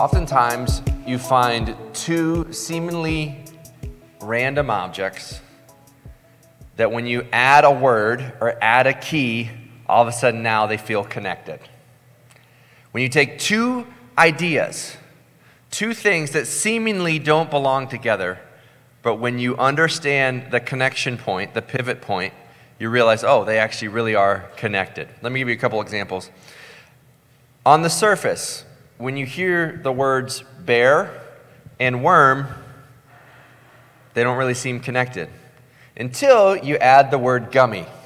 Oftentimes, you find two seemingly random objects that when you add a word or add a key, all of a sudden now they feel connected. When you take two ideas, two things that seemingly don't belong together, but when you understand the connection point, the pivot point, you realize, oh, they actually really are connected. Let me give you a couple examples. On the surface, when you hear the words bear and worm, they don't really seem connected until you add the word gummy.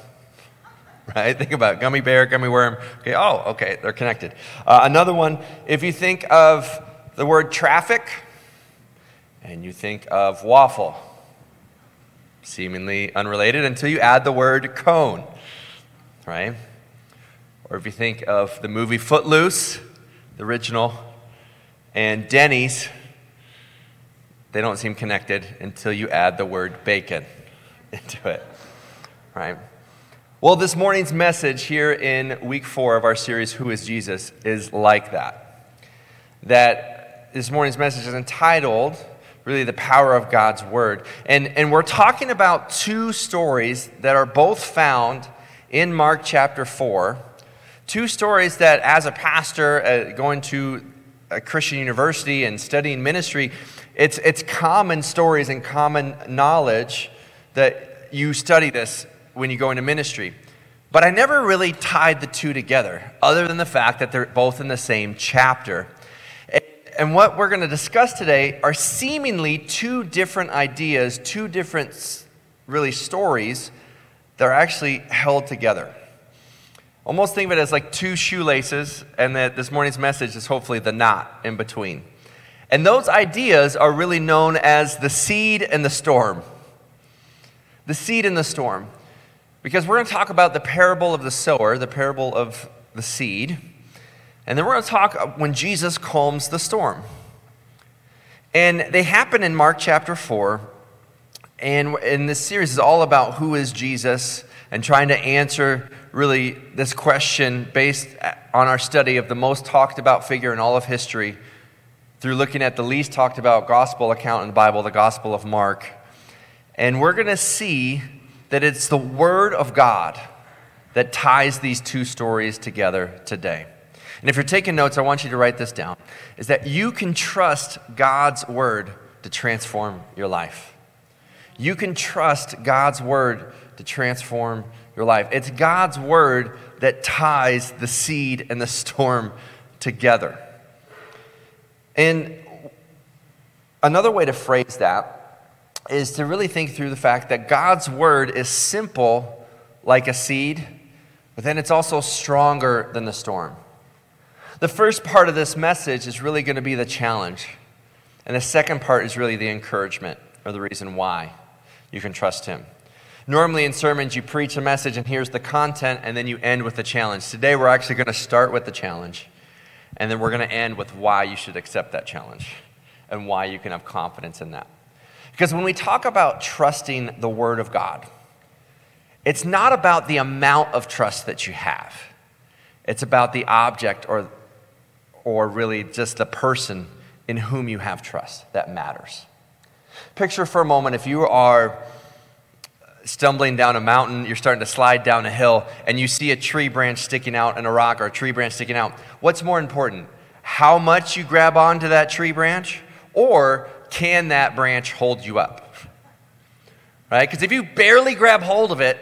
Right? Think about it. gummy bear, gummy worm. Okay, oh, okay, they're connected. Uh, another one, if you think of the word traffic and you think of waffle, seemingly unrelated until you add the word cone, right? Or if you think of the movie Footloose, the original, and Denny's, they don't seem connected until you add the word bacon into it, right? Well, this morning's message here in week four of our series, Who is Jesus, is like that. That this morning's message is entitled, really, The Power of God's Word. And, and we're talking about two stories that are both found in Mark chapter 4. Two stories that, as a pastor uh, going to a Christian university and studying ministry, it's, it's common stories and common knowledge that you study this when you go into ministry. But I never really tied the two together, other than the fact that they're both in the same chapter. And what we're going to discuss today are seemingly two different ideas, two different, really, stories that are actually held together. Almost think of it as like two shoelaces, and that this morning's message is hopefully the knot in between. And those ideas are really known as the seed and the storm. The seed and the storm. Because we're going to talk about the parable of the sower, the parable of the seed. And then we're going to talk when Jesus calms the storm. And they happen in Mark chapter 4. And in this series is all about who is Jesus and trying to answer really this question based on our study of the most talked about figure in all of history through looking at the least talked about gospel account in the Bible, the Gospel of Mark. And we're going to see that it's the Word of God that ties these two stories together today. And if you're taking notes, I want you to write this down is that you can trust God's word to transform your life. You can trust God's word to transform your life. It's God's word that ties the seed and the storm together. And another way to phrase that is to really think through the fact that God's word is simple like a seed, but then it's also stronger than the storm. The first part of this message is really going to be the challenge. And the second part is really the encouragement or the reason why you can trust Him. Normally in sermons, you preach a message and here's the content, and then you end with the challenge. Today, we're actually going to start with the challenge, and then we're going to end with why you should accept that challenge and why you can have confidence in that. Because when we talk about trusting the Word of God, it's not about the amount of trust that you have, it's about the object or or really just the person in whom you have trust that matters. Picture for a moment if you are stumbling down a mountain, you're starting to slide down a hill, and you see a tree branch sticking out and a rock or a tree branch sticking out. What's more important? How much you grab onto that tree branch, or can that branch hold you up? Right? Because if you barely grab hold of it,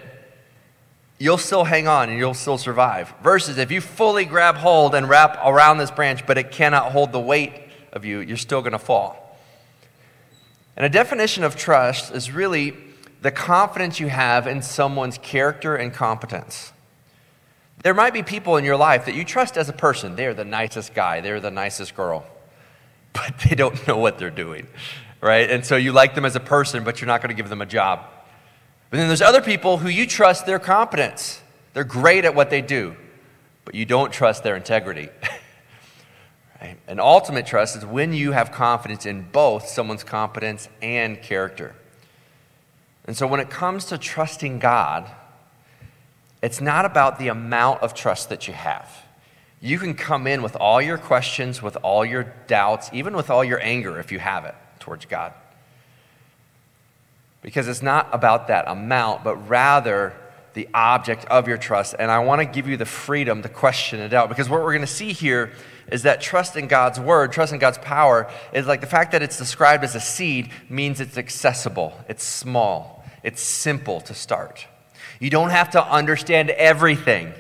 you'll still hang on and you'll still survive. Versus if you fully grab hold and wrap around this branch, but it cannot hold the weight of you, you're still going to fall. And a definition of trust is really the confidence you have in someone's character and competence. There might be people in your life that you trust as a person. They're the nicest guy, they're the nicest girl, but they don't know what they're doing, right? And so you like them as a person, but you're not going to give them a job. But then there's other people who you trust their competence. They're great at what they do, but you don't trust their integrity. right? And ultimate trust is when you have confidence in both someone's competence and character. And so when it comes to trusting God, it's not about the amount of trust that you have. You can come in with all your questions, with all your doubts, even with all your anger if you have it towards God. Because it's not about that amount, but rather the object of your trust. And I want to give you the freedom to question it out. Because what we're going to see here is that trust in God's word, trust in God's power, is like the fact that it's described as a seed means it's accessible, it's small, it's simple to start. You don't have to understand everything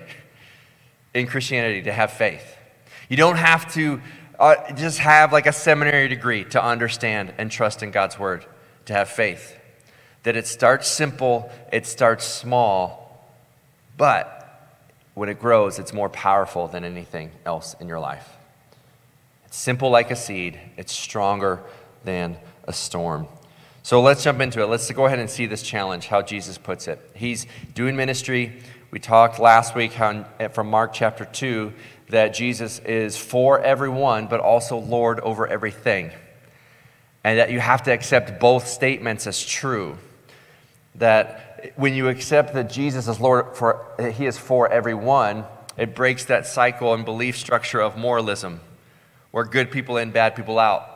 in Christianity to have faith. You don't have to uh, just have like a seminary degree to understand and trust in God's word to have faith. That it starts simple, it starts small, but when it grows, it's more powerful than anything else in your life. It's simple like a seed, it's stronger than a storm. So let's jump into it. Let's go ahead and see this challenge, how Jesus puts it. He's doing ministry. We talked last week how, from Mark chapter 2 that Jesus is for everyone, but also Lord over everything. And that you have to accept both statements as true. That when you accept that Jesus is Lord for he is for everyone, it breaks that cycle and belief structure of moralism, where good people in, bad people out.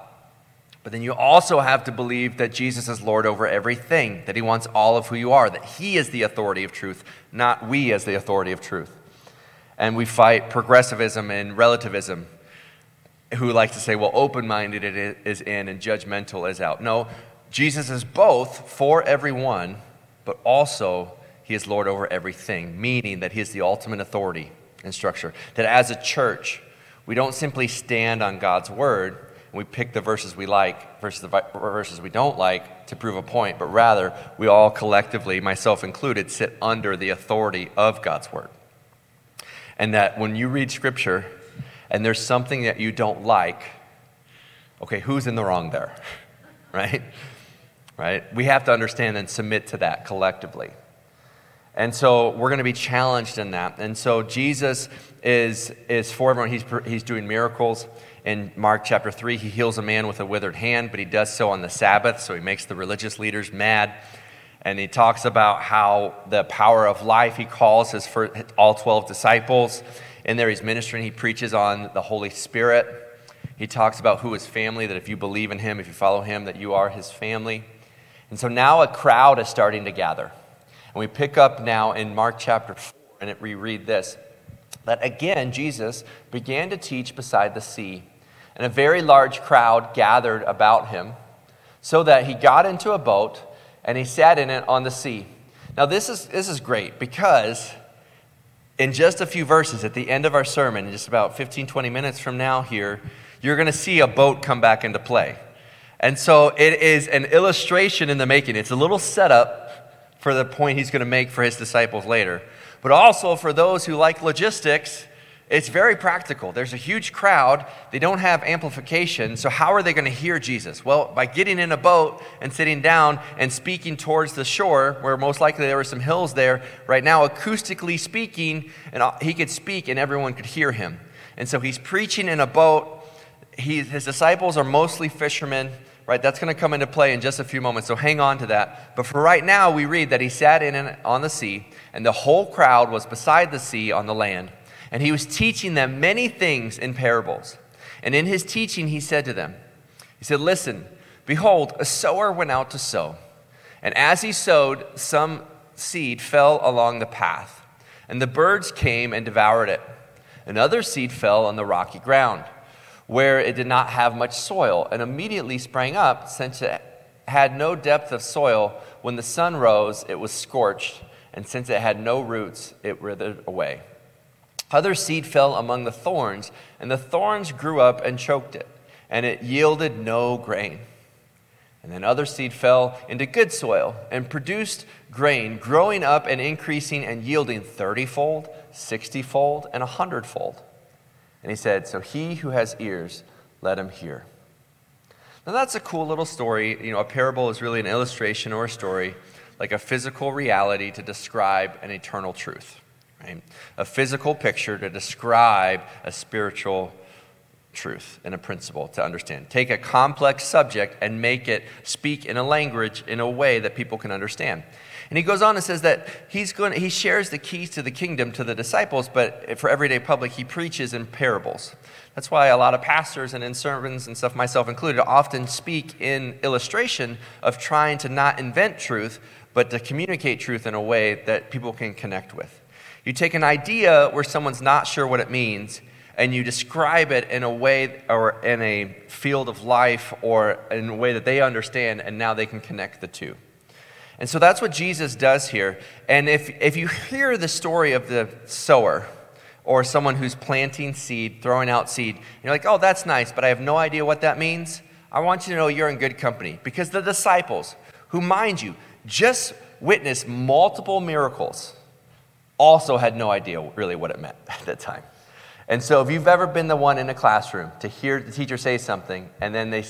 But then you also have to believe that Jesus is Lord over everything, that he wants all of who you are, that he is the authority of truth, not we as the authority of truth. And we fight progressivism and relativism, who like to say, well, open minded is in and judgmental is out. No, Jesus is both for everyone, but also he is Lord over everything, meaning that he is the ultimate authority and structure. That as a church, we don't simply stand on God's word and we pick the verses we like versus the verses we don't like to prove a point, but rather we all collectively, myself included, sit under the authority of God's word. And that when you read scripture and there's something that you don't like, okay, who's in the wrong there? right? Right? We have to understand and submit to that collectively. And so we're going to be challenged in that. And so Jesus is, is for everyone. He's, he's doing miracles in Mark chapter 3, he heals a man with a withered hand, but he does so on the Sabbath, so he makes the religious leaders mad. And he talks about how the power of life, he calls his all 12 disciples. In there, he's ministering, he preaches on the Holy Spirit. He talks about who is family, that if you believe in him, if you follow him, that you are his family. And so now a crowd is starting to gather. And we pick up now in Mark chapter 4, and it, we read this that again, Jesus began to teach beside the sea and a very large crowd gathered about him, so that he got into a boat and he sat in it on the sea. Now, this is, this is great because in just a few verses at the end of our sermon, in just about 15, 20 minutes from now here, you're going to see a boat come back into play. And so it is an illustration in the making. It's a little setup for the point he's going to make for his disciples later. But also for those who like logistics, it's very practical. There's a huge crowd. They don't have amplification. So, how are they going to hear Jesus? Well, by getting in a boat and sitting down and speaking towards the shore, where most likely there were some hills there. Right now, acoustically speaking, and uh, he could speak and everyone could hear him. And so, he's preaching in a boat. He, his disciples are mostly fishermen, right? That's going to come into play in just a few moments. So, hang on to that. But for right now, we read that he sat in on the sea, and the whole crowd was beside the sea on the land. And he was teaching them many things in parables. And in his teaching, he said to them, He said, Listen, behold, a sower went out to sow. And as he sowed, some seed fell along the path, and the birds came and devoured it. Another seed fell on the rocky ground, where it did not have much soil, and immediately sprang up, since it had no depth of soil. When the sun rose, it was scorched, and since it had no roots, it withered away. Other seed fell among the thorns, and the thorns grew up and choked it, and it yielded no grain. And then other seed fell into good soil and produced grain, growing up and increasing and yielding thirtyfold, sixtyfold, and a hundredfold. And he said, So he who has ears, let him hear. Now that's a cool little story. You know, a parable is really an illustration or a story, like a physical reality to describe an eternal truth right? A physical picture to describe a spiritual truth and a principle to understand. Take a complex subject and make it speak in a language in a way that people can understand. And he goes on and says that he's going he shares the keys to the kingdom to the disciples, but for everyday public, he preaches in parables. That's why a lot of pastors and in sermons and stuff, myself included, often speak in illustration of trying to not invent truth, but to communicate truth in a way that people can connect with. You take an idea where someone's not sure what it means, and you describe it in a way or in a field of life or in a way that they understand, and now they can connect the two. And so that's what Jesus does here. And if, if you hear the story of the sower, or someone who's planting seed, throwing out seed, you're like, oh, that's nice, but I have no idea what that means. I want you to know you're in good company because the disciples, who, mind you, just witnessed multiple miracles, also had no idea really what it meant at that time. And so if you've ever been the one in a classroom to hear the teacher say something and then they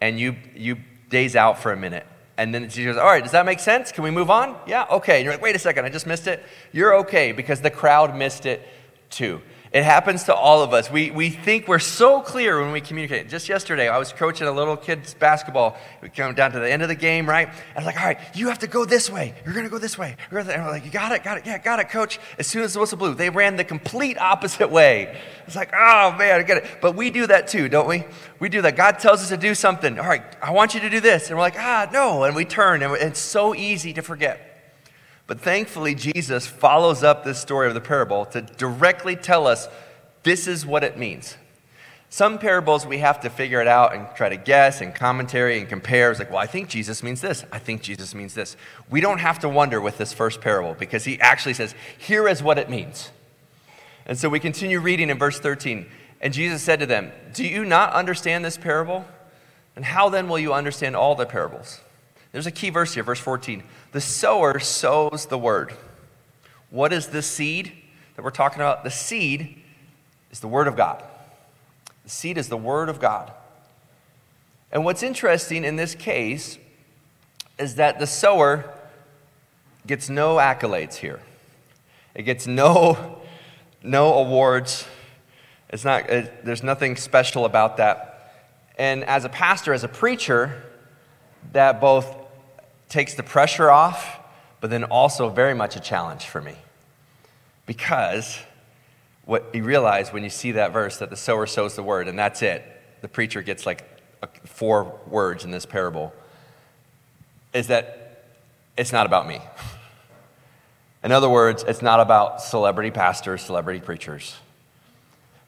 and you you daze out for a minute and then the teacher goes, All right, does that make sense? Can we move on? Yeah, okay. And you're like, Wait a second, I just missed it. You're okay because the crowd missed it too. It happens to all of us. We, we think we're so clear when we communicate. Just yesterday, I was coaching a little kid's basketball. We come down to the end of the game, right? I was like, all right, you have to go this way. You're going to go this way. And we're like, you got it, got it, yeah, got it, coach. As soon as the whistle blew, they ran the complete opposite way. It's like, oh, man, I get it. But we do that too, don't we? We do that. God tells us to do something. All right, I want you to do this. And we're like, ah, no. And we turn, and it's so easy to forget. But thankfully, Jesus follows up this story of the parable to directly tell us this is what it means. Some parables we have to figure it out and try to guess and commentary and compare. It's like, well, I think Jesus means this. I think Jesus means this. We don't have to wonder with this first parable because he actually says, here is what it means. And so we continue reading in verse 13. And Jesus said to them, Do you not understand this parable? And how then will you understand all the parables? There's a key verse here, verse 14. The sower sows the word. What is the seed that we're talking about? The seed is the Word of God. The seed is the Word of God. And what's interesting in this case is that the sower gets no accolades here. It gets no, no awards. It's not, it, there's nothing special about that. And as a pastor, as a preacher, that both takes the pressure off, but then also very much a challenge for me. Because what you realize when you see that verse that the sower sows the word, and that's it. The preacher gets like four words in this parable, is that it's not about me. In other words, it's not about celebrity pastors, celebrity preachers.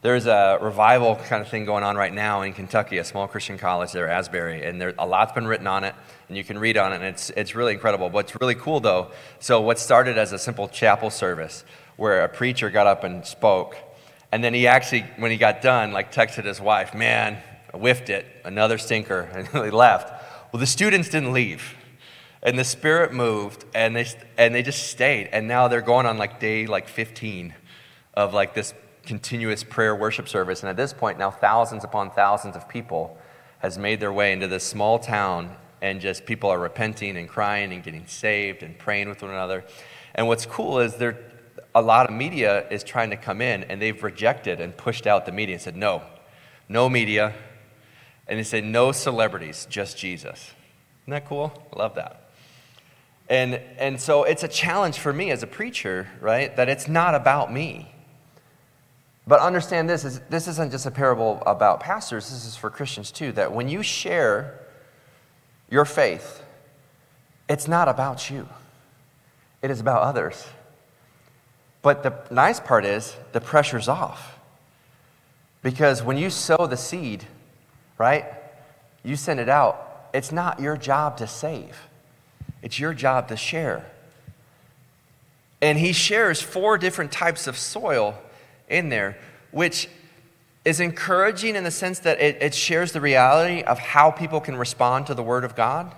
There's a revival kind of thing going on right now in Kentucky, a small Christian college there, Asbury, and there, a lot's been written on it, and you can read on it, and it's, it's really incredible. What's really cool, though, so what started as a simple chapel service where a preacher got up and spoke. And then he actually, when he got done, like texted his wife, man, I whiffed it, another stinker, and he left. Well, the students didn't leave. And the spirit moved and they, and they just stayed. And now they're going on like day like 15 of like this continuous prayer worship service. And at this point, now thousands upon thousands of people has made their way into this small town and just people are repenting and crying and getting saved and praying with one another. And what's cool is they're, a lot of media is trying to come in and they've rejected and pushed out the media and said, no, no media. And they say, no celebrities, just Jesus. Isn't that cool? Love that. And, and so it's a challenge for me as a preacher, right? That it's not about me. But understand this is, this isn't just a parable about pastors, this is for Christians too. That when you share your faith, it's not about you, it is about others. But the nice part is the pressure's off. Because when you sow the seed, right, you send it out, it's not your job to save, it's your job to share. And he shares four different types of soil in there, which is encouraging in the sense that it, it shares the reality of how people can respond to the Word of God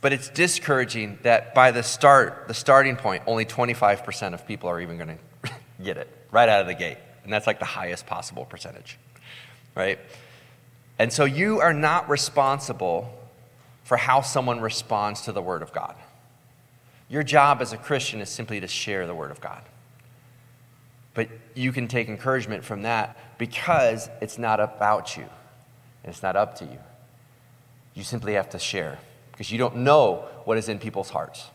but it's discouraging that by the start, the starting point, only 25% of people are even going to get it right out of the gate. And that's like the highest possible percentage, right? And so you are not responsible for how someone responds to the Word of God. Your job as a Christian is simply to share the Word of God. But you can take encouragement from that because it's not about you, and it's not up to you. You simply have to share because you don't know what is in people's hearts.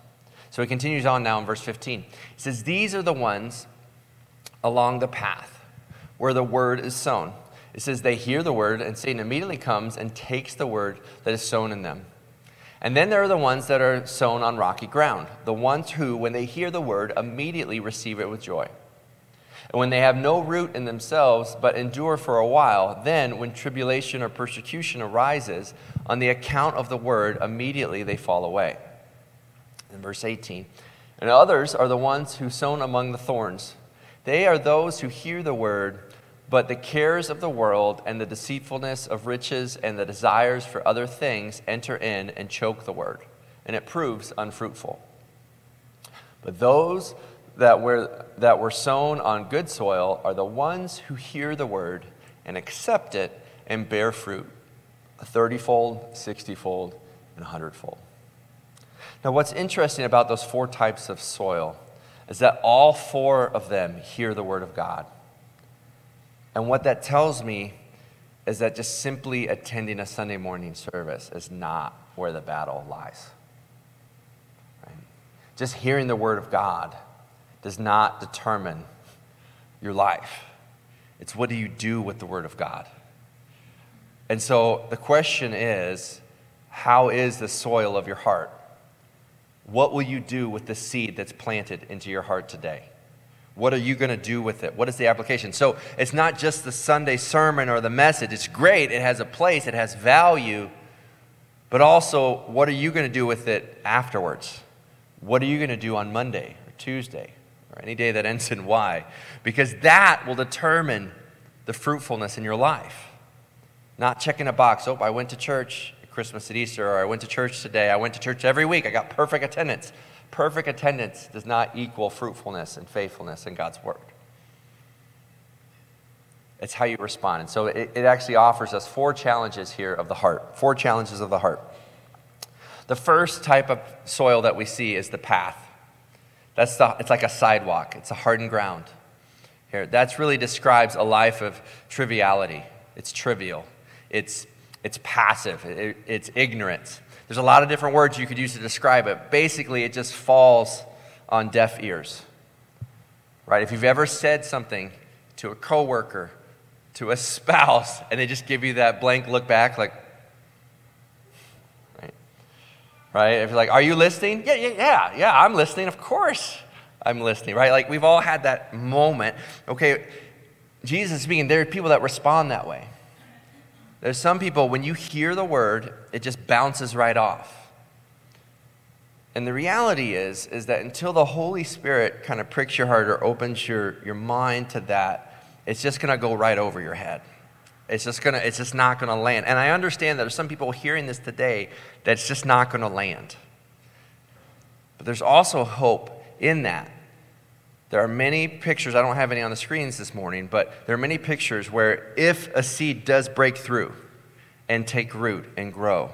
So he continues on now in verse 15. He says, These are the ones along the path where the word is sown. It says, They hear the word, and Satan immediately comes and takes the word that is sown in them. And then there are the ones that are sown on rocky ground, the ones who, when they hear the word, immediately receive it with joy. And when they have no root in themselves, but endure for a while, then, when tribulation or persecution arises, on the account of the word, immediately they fall away. In verse 18, and others are the ones who sown among the thorns. They are those who hear the word, but the cares of the world and the deceitfulness of riches and the desires for other things enter in and choke the word, and it proves unfruitful. But those that were, that were sown on good soil are the ones who hear the word and accept it and bear fruit a thirtyfold, sixtyfold, and a hundredfold. Now, what's interesting about those four types of soil is that all four of them hear the word of God. And what that tells me is that just simply attending a Sunday morning service is not where the battle lies. Right? Just hearing the word of God does not determine your life. It's what do you do with the Word of God? And so the question is how is the soil of your heart? What will you do with the seed that's planted into your heart today? What are you going to do with it? What is the application? So it's not just the Sunday sermon or the message. It's great, it has a place, it has value, but also what are you going to do with it afterwards? What are you going to do on Monday or Tuesday or any day that ends in Y, because that will determine the fruitfulness in your life. Not checking a box, oh, I went to church at Christmas at Easter, or I went to church today, I went to church every week, I got perfect attendance. Perfect attendance does not equal fruitfulness and faithfulness in God's Word. It's how you respond. And so it, it actually offers us four challenges here of the heart. Four challenges of the heart. The first type of soil that we see is the path. That's the, it's like a sidewalk, it's a hardened ground. Here, that really describes a life of triviality. It's trivial, it's, it's passive, it, it's ignorance. There's a lot of different words you could use to describe it. Basically, it just falls on deaf ears. Right? If you've ever said something to a coworker, to a spouse, and they just give you that blank look back, like, right? If you're like, are you listening? Yeah, yeah, yeah, yeah, I'm listening. Of course I'm listening, right? Like we've all had that moment. Okay, Jesus speaking, there are people that respond that way. There's some people, when you hear the word, it just bounces right off. And the reality is, is that until the Holy Spirit kind of pricks your heart or opens your, your mind to that, it's just going to go right over your head. It's just gonna, it's just not gonna land. And I understand that there's some people hearing this today that's just not gonna land. But there's also hope in that. There are many pictures, I don't have any on the screens this morning, but there are many pictures where if a seed does break through and take root and grow,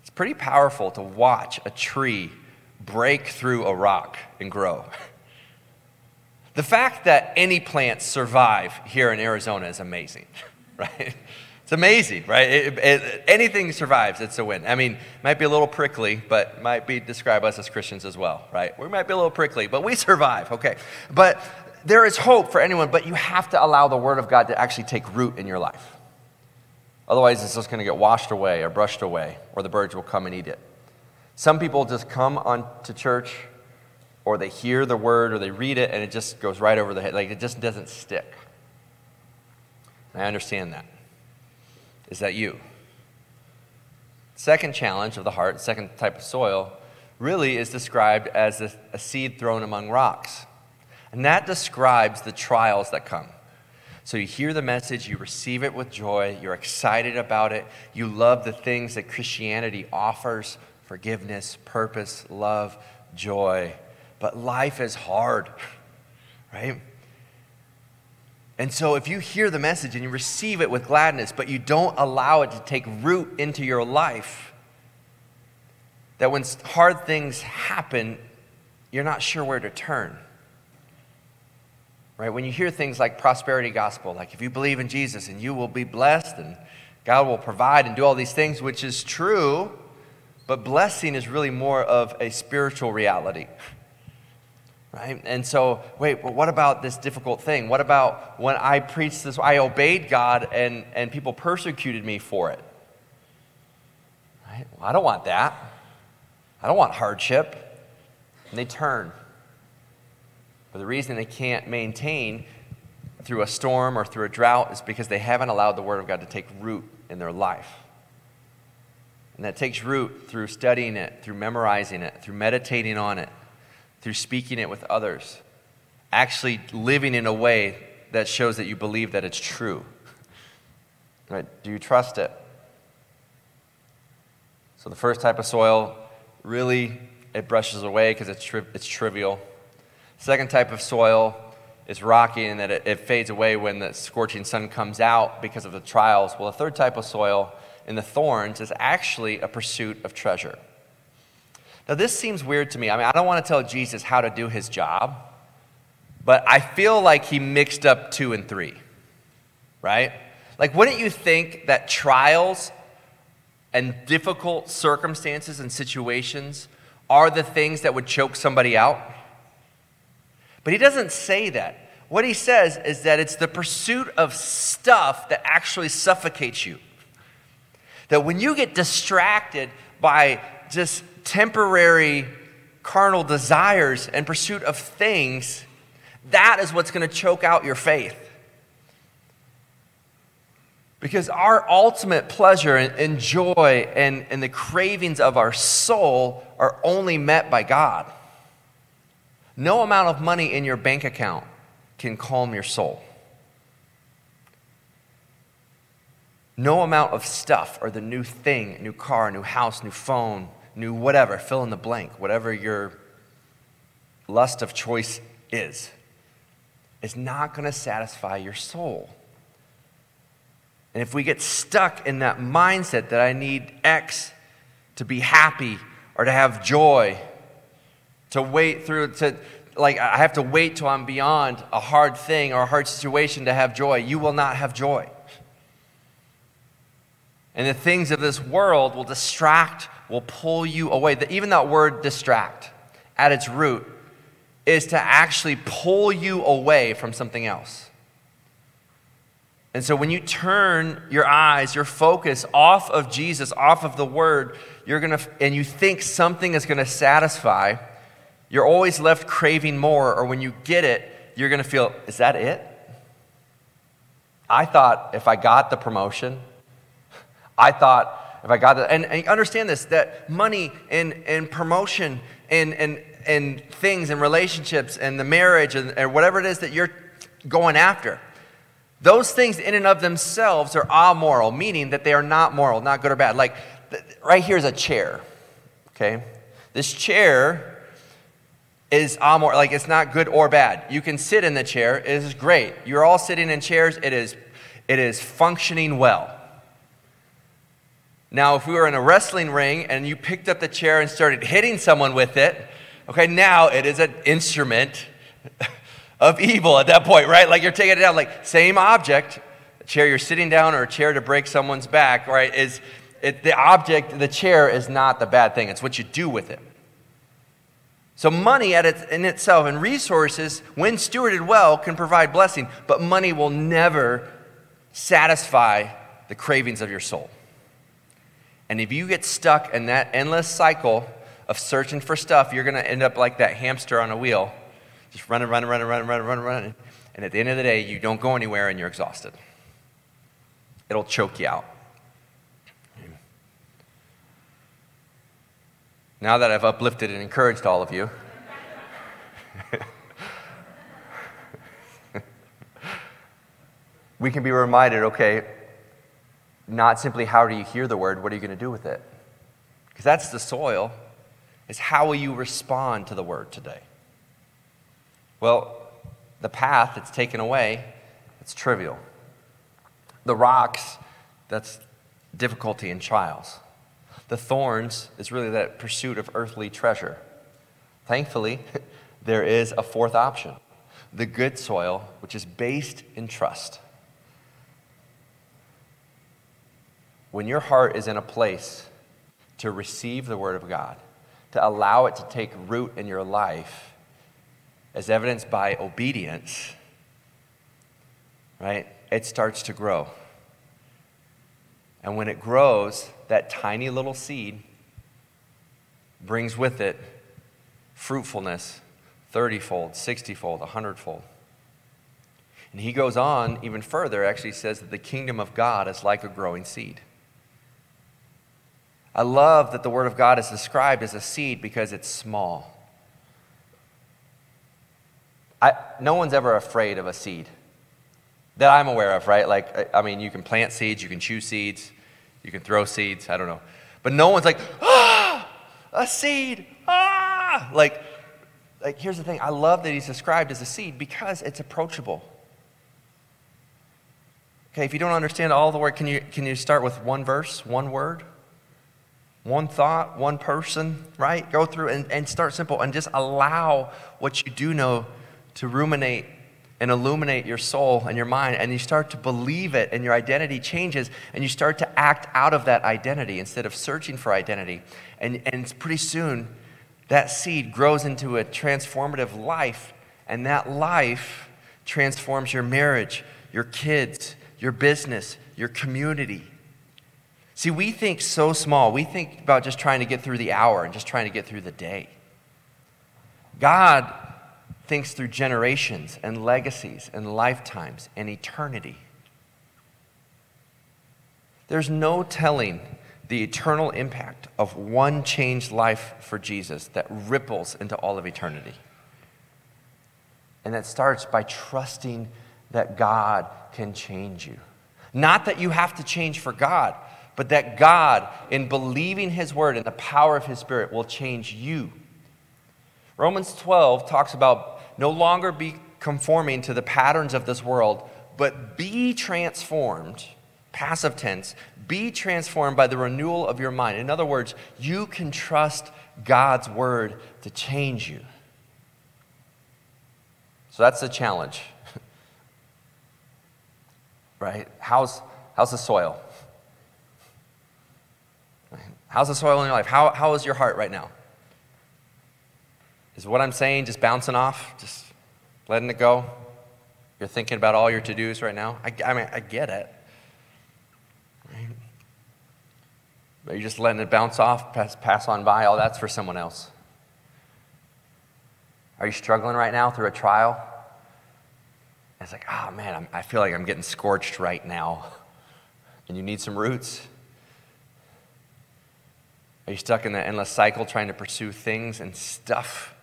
it's pretty powerful to watch a tree break through a rock and grow. The fact that any plants survive here in Arizona is amazing. right? It's amazing, right? It, it, anything survives, it's a win. I mean, might be a little prickly, but might be describe us as Christians as well, right? We might be a little prickly, but we survive, okay? But there is hope for anyone, but you have to allow the Word of God to actually take root in your life. Otherwise, it's just going to get washed away or brushed away, or the birds will come and eat it. Some people just come on to church, or they hear the Word, or they read it, and it just goes right over the head. Like it just doesn't stick. I understand that. Is that you? Second challenge of the heart, second type of soil, really is described as a, a seed thrown among rocks. And that describes the trials that come. So you hear the message, you receive it with joy, you're excited about it, you love the things that Christianity offers forgiveness, purpose, love, joy. But life is hard, right? And so, if you hear the message and you receive it with gladness, but you don't allow it to take root into your life, that when hard things happen, you're not sure where to turn. Right? When you hear things like prosperity gospel, like if you believe in Jesus and you will be blessed and God will provide and do all these things, which is true, But blessing is really more of a spiritual reality. Right? And so, wait, well, what about this difficult thing? What about when I preached this? I obeyed God and, and people persecuted me for it. Right? Well, I don't want that. I don't want hardship. And they turn. But the reason they can't maintain through a storm or through a drought is because they haven't allowed the Word of God to take root in their life. And that takes root through studying it, through memorizing it, through meditating on it, through speaking it with others, actually living in a way that shows that you believe that it's true. Right? Do you trust it? So the first type of soil, really, it brushes away because it's, tri- it's trivial. Second type of soil is rocky and that it, it fades away when the scorching sun comes out because of the trials. Well, the third type of soil in the thorns is actually a pursuit of treasure. Now, this seems weird to me. I mean, I don't want to tell Jesus how to do his job, but I feel like he mixed up two and three, right? Like, wouldn't you think that trials and difficult circumstances and situations are the things that would choke somebody out? But he doesn't say that. What he says is that it's the pursuit of stuff that actually suffocates you. That when you get distracted by just temporary carnal desires and pursuit of things, that is what's going to choke out your faith. Because our ultimate pleasure and, joy and, and the cravings of our soul are only met by God. No amount of money in your bank account can calm your soul. No amount of stuff or the new thing, new car, new house, new phone, new whatever, fill in the blank, whatever your lust of choice is, is not going to satisfy your soul. And if we get stuck in that mindset that I need X to be happy or to have joy, to wait through, to, like, I have to wait till I'm beyond a hard thing or a hard situation to have joy, you will not have joy. And the things of this world will distract, will pull you away. Even that word distract, at its root, is to actually pull you away from something else. And so when you turn your eyes, your focus off of Jesus, off of the word, you're going to and you think something is going to satisfy, you're always left craving more or when you get it, you're going to feel, is that it? I thought if I got the promotion, I thought if I got that, and, and understand this, that money and, and promotion and, and, and things and relationships and the marriage and, and whatever it is that you're going after, those things in and of themselves are amoral, meaning that they are not moral, not good or bad. Like right here is a chair, okay? This chair is amoral, like it's not good or bad. You can sit in the chair, it is great. You're all sitting in chairs, it is, it is functioning well. Now, if we were in a wrestling ring and you picked up the chair and started hitting someone with it, okay, now it is an instrument of evil at that point, right? Like you're taking it down, like same object, a chair you're sitting down or a chair to break someone's back, right? Is it, the object, the chair is not the bad thing, it's what you do with it. So, money at its, in itself and resources, when stewarded well, can provide blessing, but money will never satisfy the cravings of your soul. And if you get stuck in that endless cycle of searching for stuff, you're going to end up like that hamster on a wheel, just running, running, running, running, running, running, running. And at the end of the day, you don't go anywhere and you're exhausted. It'll choke you out. Now that I've uplifted and encouraged all of you, we can be reminded okay, not simply how do you hear the word, what are you going to do with it? Because that's the soil, is how will you respond to the word today? Well, the path that's taken away, it's trivial. The rocks, that's difficulty and trials. The thorns is really that pursuit of earthly treasure. Thankfully, there is a fourth option the good soil, which is based in trust. When your heart is in a place to receive the Word of God, to allow it to take root in your life, as evidenced by obedience, right? It starts to grow. And when it grows, that tiny little seed brings with it fruitfulness 30 fold, 60 fold, 100 fold. And he goes on even further, actually says that the kingdom of God is like a growing seed. I love that the Word of God is described as a seed because it's small. I, no one's ever afraid of a seed that I'm aware of, right? Like, I mean, you can plant seeds, you can chew seeds, you can throw seeds, I don't know. But no one's like, ah, a seed, ah! Like, like, here's the thing I love that he's described as a seed because it's approachable. Okay, if you don't understand all the word, can you, can you start with one verse, one word? One thought, one person, right? Go through and, and start simple and just allow what you do know to ruminate and illuminate your soul and your mind, and you start to believe it, and your identity changes, and you start to act out of that identity instead of searching for identity. And, and pretty soon, that seed grows into a transformative life, and that life transforms your marriage, your kids, your business, your community. See, we think so small. We think about just trying to get through the hour and just trying to get through the day. God thinks through generations and legacies and lifetimes and eternity. There's no telling the eternal impact of one changed life for Jesus that ripples into all of eternity. And that starts by trusting that God can change you. Not that you have to change for God, but that God, in believing His word and the power of His Spirit, will change you. Romans 12 talks about no longer be conforming to the patterns of this world, but be transformed, passive tense, be transformed by the renewal of your mind. In other words, you can trust God's word to change you. So that's the challenge. right? How's, how's the soil? How's the soil in your life? How, how is your heart right now? Is what I'm saying just bouncing off, just letting it go? You're thinking about all your to dos right now? I, I mean, I get it. But you're just letting it bounce off, pass, pass on by. All that's for someone else. Are you struggling right now through a trial? it's like, oh man, I'm, I feel like I'm getting scorched right now. And you need some roots. Are you stuck in that endless cycle trying to pursue things and stuff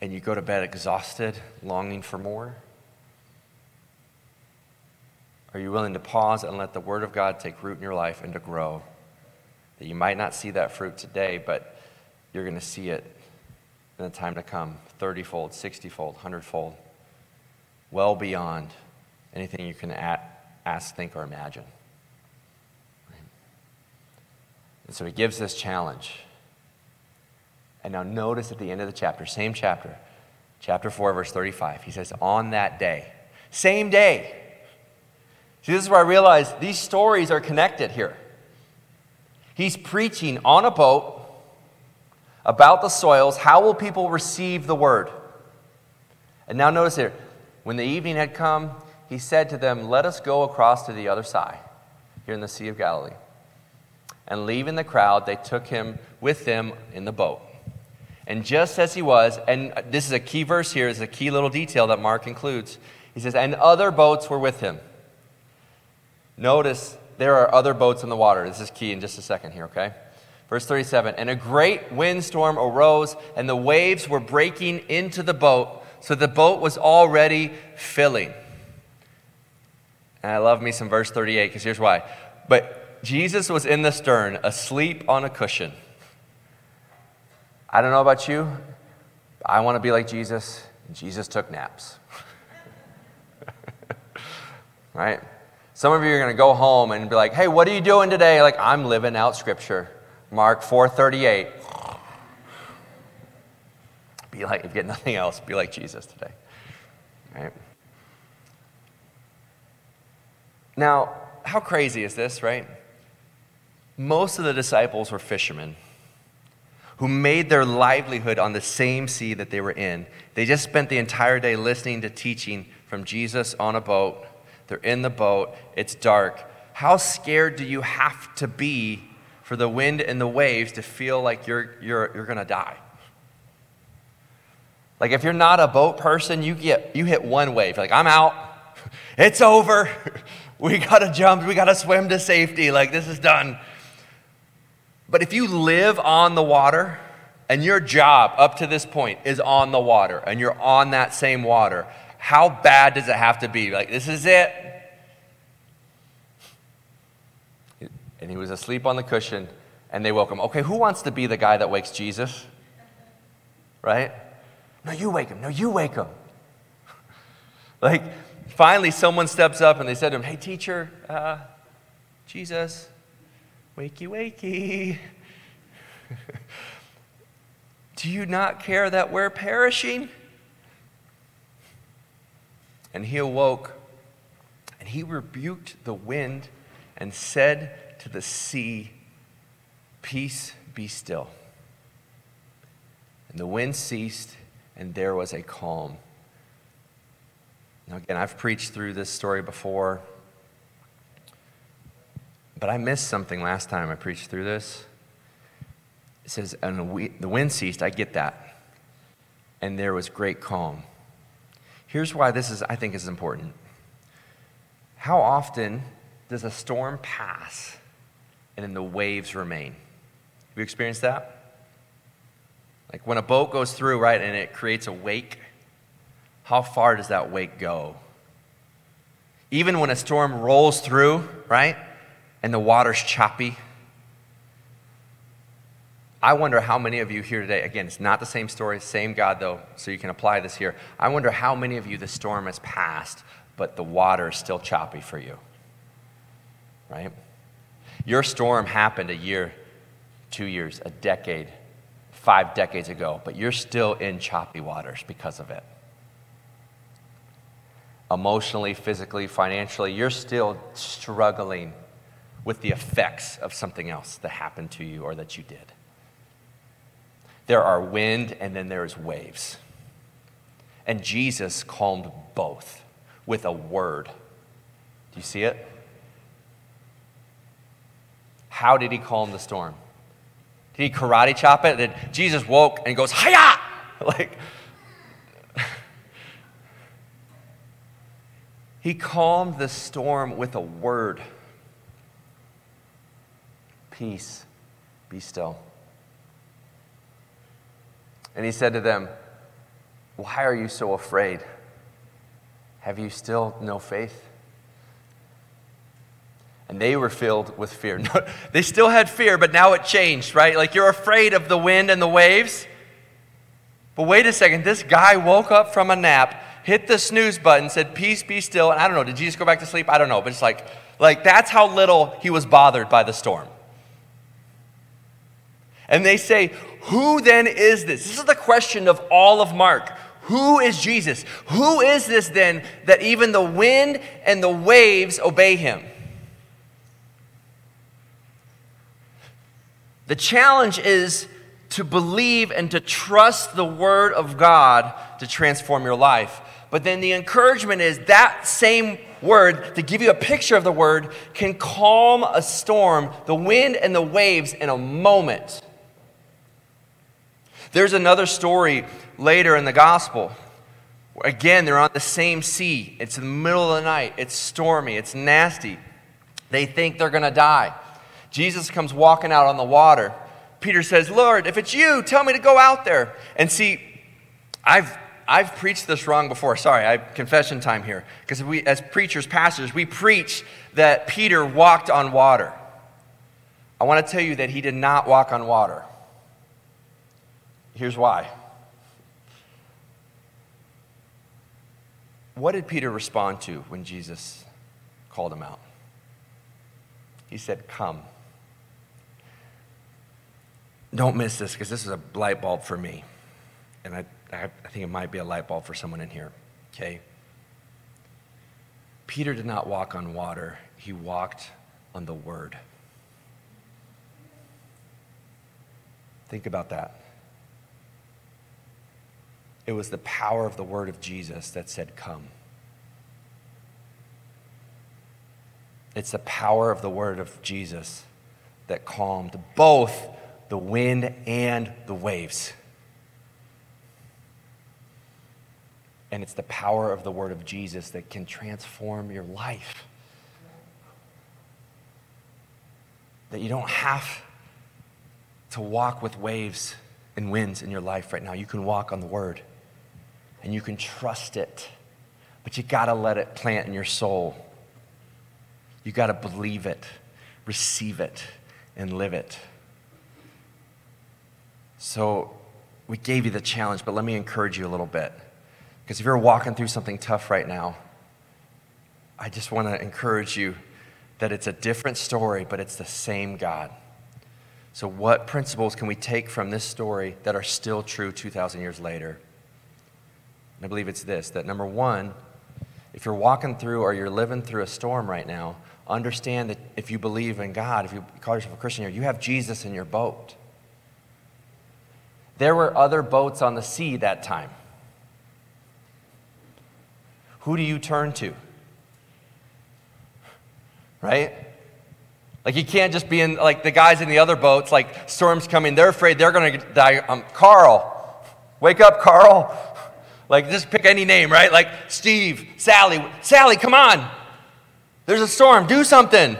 and you go to bed exhausted, longing for more? Are you willing to pause and let the Word of God take root in your life and to grow? That you might not see that fruit today, but you're going to see it in the time to come 30 fold, 60 fold, 100 fold, well beyond anything you can ask, think, or imagine. And so he gives this challenge. And now notice at the end of the chapter, same chapter, chapter 4, verse 35, he says, On that day, same day. See, this is where I realize these stories are connected here. He's preaching on a boat about the soils. How will people receive the word? And now notice here, when the evening had come, he said to them, Let us go across to the other side, here in the Sea of Galilee. And leaving the crowd, they took him with them in the boat. And just as he was, and this is a key verse here, is a key little detail that Mark includes. He says, and other boats were with him. Notice there are other boats in the water. This is key in just a second here, okay? Verse 37 And a great windstorm arose, and the waves were breaking into the boat, so the boat was already filling. And I love me some verse 38 because here's why. But Jesus was in the stern, asleep on a cushion. I don't know about you. I want to be like Jesus. Jesus took naps. right? Some of you are going to go home and be like, "Hey, what are you doing today?" Like, "I'm living out scripture." Mark 4:38. Be like if you get nothing else, be like Jesus today. Right? Now, how crazy is this, right? Most of the disciples were fishermen who made their livelihood on the same sea that they were in. They just spent the entire day listening to teaching from Jesus on a boat. They're in the boat, it's dark. How scared do you have to be for the wind and the waves to feel like you're, you're, you're going to die? Like if you're not a boat person, you get you hit one wave. You're like, I'm out. It's over. We gotta jump. We gotta swim to safety. Like this is done. But if you live on the water, and your job up to this point is on the water, and you're on that same water, how bad does it have to be? Like, this is it. And he was asleep on the cushion, and they woke him. Okay, who wants to be the guy that wakes Jesus? Right? No, you wake him. No, you wake him. like, finally, someone steps up and they said to him, Hey, teacher, uh, Jesus, wakey, wakey. Do you not care that we're perishing? And he awoke and he rebuked the wind and said to the sea, Peace, be still. And the wind ceased and there was a calm. Now, again, I've preached through this story before, but I missed something last time I preached through this. It says, and the wind ceased. I get that. And there was great calm. Here's why this is, I think, is important. How often does a storm pass and then the waves remain? Have you experienced that? Like when a boat goes through, right, and it creates a wake, how far does that wake go? Even when a storm rolls through, right, and the water's choppy, I wonder how many of you here today, again, it's not the same story, same God though, so you can apply this here. I wonder how many of you the storm has passed, but the water is still choppy for you, right? Your storm happened a year, two years, a decade, five decades ago, but you're still in choppy waters because of it. Emotionally, physically, financially, you're still struggling with the effects of something else that happened to you or that you did. There are wind and then there's waves. And Jesus calmed both with a word. Do you see it? How did he calm the storm? Did he karate chop it? Did Jesus woke and goes, Hiya! Like, he calmed the storm with a word Peace, be still. And he said to them, Why are you so afraid? Have you still no faith? And they were filled with fear. they still had fear, but now it changed, right? Like you're afraid of the wind and the waves. But wait a second, this guy woke up from a nap, hit the snooze button, said, Peace be still. And I don't know, did Jesus go back to sleep? I don't know. But it's like, like that's how little he was bothered by the storm. And they say, Who then is this? This is the question of all of Mark. Who is Jesus? Who is this then that even the wind and the waves obey him? The challenge is to believe and to trust the Word of God to transform your life. But then the encouragement is that same word, to give you a picture of the word, can calm a storm, the wind and the waves in a moment. There's another story later in the gospel. Again, they're on the same sea. It's the middle of the night. It's stormy. It's nasty. They think they're going to die. Jesus comes walking out on the water. Peter says, Lord, if it's you, tell me to go out there. And see, I've, I've preached this wrong before. Sorry, I confession time here. Because we, as preachers, pastors, we preach that Peter walked on water. I want to tell you that he did not walk on water. Here's why. What did Peter respond to when Jesus called him out? He said, Come. Don't miss this because this is a light bulb for me. And I, I, think it might be a light bulb for someone in here, okay? Peter did not walk on water, he walked on the word. Think about that. It was the power of the word of Jesus that said, Come. It's the power of the word of Jesus that calmed both the wind and the waves. And it's the power of the word of Jesus that can transform your life. That you don't have to walk with waves and winds in your life right now. You can walk on the word and you can trust it, but you got to let it plant in your soul. You got to believe it, receive it, and live it. So, we gave you the challenge, but let me encourage you a little bit. Because if you're walking through something tough right now, I just want to encourage you that it's a different story, but it's the same God. So, what principles can we take from this story that are still true 2,000 years later? And I believe it's this that number one, if you're walking through or you're living through a storm right now, understand that if you believe in God, if you call yourself a Christian here, you have Jesus in your boat. There were other boats on the sea that time. Who do you turn to? Right? Like you can't just be in like the guys in the other boats, like storms coming, they're afraid they're gonna die. Um, Carl, wake up, Carl. Like just pick any name, right? Like Steve, Sally, Sally, come on. There's a storm, do something.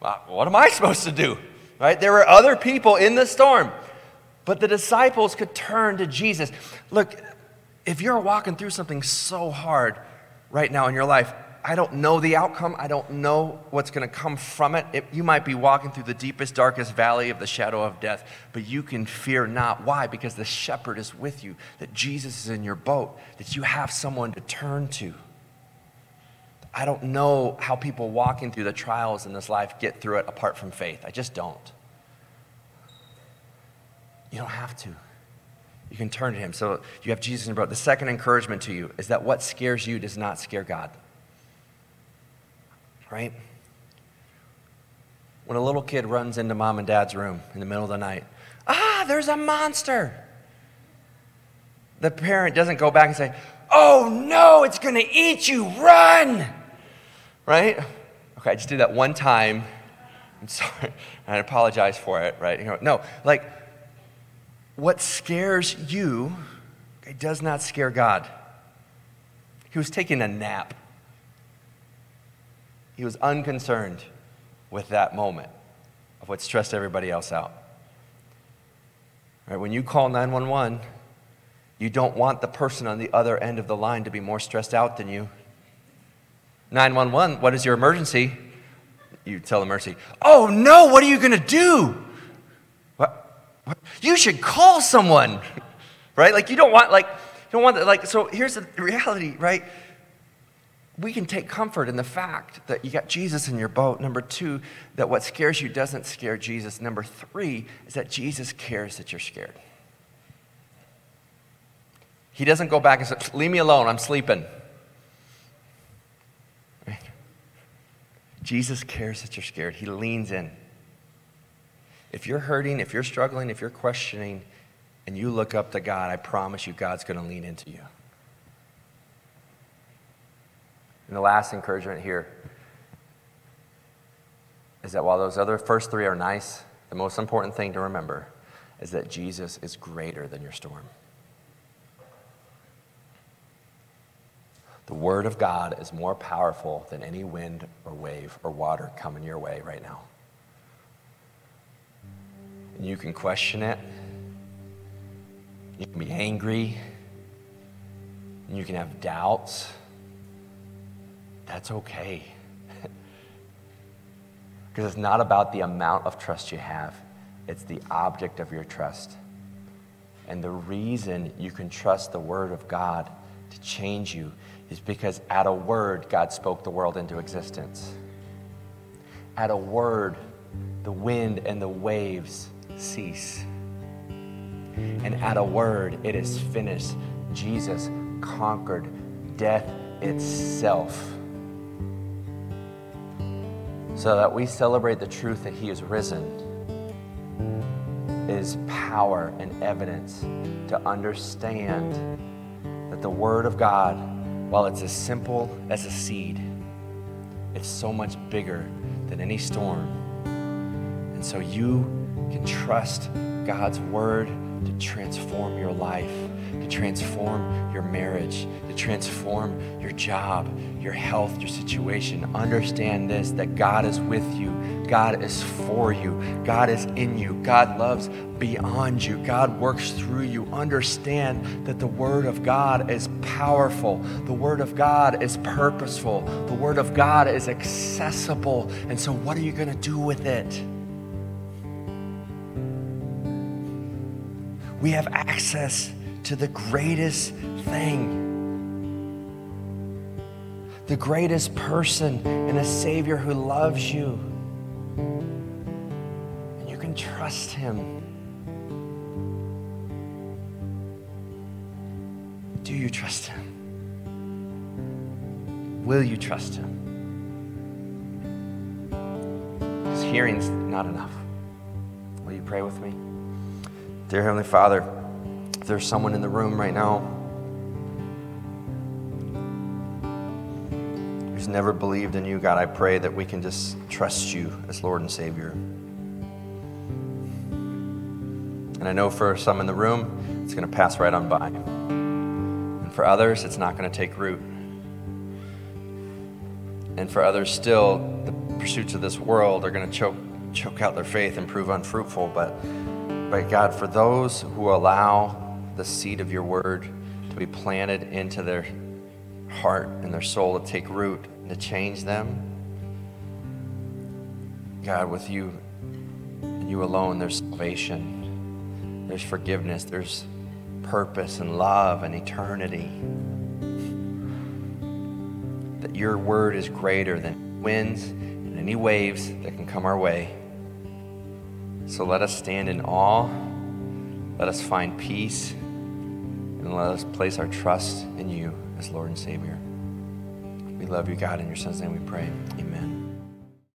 Uh, what am I supposed to do? Right? There were other people in the storm, but the disciples could turn to Jesus. Look, if you're walking through something so hard right now in your life, I don't know the outcome. I don't know what's going to come from it. it. You might be walking through the deepest, darkest valley of the shadow of death, but you can fear not. Why? Because the shepherd is with you, that Jesus is in your boat, that you have someone to turn to. I don't know how people walking through the trials in this life get through it apart from faith. I just don't. You don't have to. You can turn to him. So you have Jesus in your boat. The second encouragement to you is that what scares you does not scare God right? When a little kid runs into mom and dad's room in the middle of the night, ah, there's a monster. The parent doesn't go back and say, oh no, it's going to eat you, run, right? Okay, I just did that one time. I'm sorry. I apologize for it, right? You know, no, like what scares you it does not scare God. He was taking a nap. He was unconcerned with that moment of what stressed everybody else out. Right, when you call 911, you don't want the person on the other end of the line to be more stressed out than you. 911, what is your emergency? You tell the emergency, oh no, what are you going to do? What? what? You should call someone, right? Like you don't want, like, you don't want, that, like, so here's the reality, right? We can take comfort in the fact that you got Jesus in your boat. Number two, that what scares you doesn't scare Jesus. Number three is that Jesus cares that you're scared. He doesn't go back and say, Leave me alone, I'm sleeping. Jesus cares that you're scared. He leans in. If you're hurting, if you're struggling, if you're questioning, and you look up to God, I promise you, God's going to lean into you. And the last encouragement here is that while those other first three are nice, the most important thing to remember is that Jesus is greater than your storm. The Word of God is more powerful than any wind or wave or water coming your way right now. And you can question it, you can be angry, and you can have doubts that's okay. because it's not about the amount of trust you have, it's the object of your trust. And the reason you can trust the Word of God to change you is because at a word, God spoke the world into existence. At a word, the wind and the waves cease. And at a word, it is finished. Jesus conquered death itself so that we celebrate the truth that He is risen, is power and evidence to understand that the Word of God, while it's as simple as a seed, it's so much bigger than any storm. And so you can trust God's Word to transform your life, to transform your marriage, to transform your job, your health, your situation. Understand this that God is with you, God is for you, God is in you, God loves beyond you, God works through you. Understand that the Word of God is powerful, the Word of God is purposeful, the Word of God is accessible. And so, what are you going to do with it? We have access to the greatest thing the greatest person and a Savior who loves you. And you can trust Him. Do you trust Him? Will you trust Him? Because hearing's not enough. Will you pray with me? Dear Heavenly Father, there's someone in the room right now who's never believed in you, God, I pray that we can just trust you as Lord and Savior. And I know for some in the room, it's going to pass right on by. And for others, it's not going to take root. And for others still, the pursuits of this world are going to choke, choke out their faith and prove unfruitful. But but God, for those who allow the seed of your word to be planted into their heart and their soul to take root and to change them, God, with you and you alone, there's salvation, there's forgiveness, there's purpose and love and eternity. That your word is greater than winds and any waves that can come our way. So let us stand in awe. Let us find peace. And let us place our trust in you as Lord and Savior. We love you, God. In your Son's name we pray. Amen.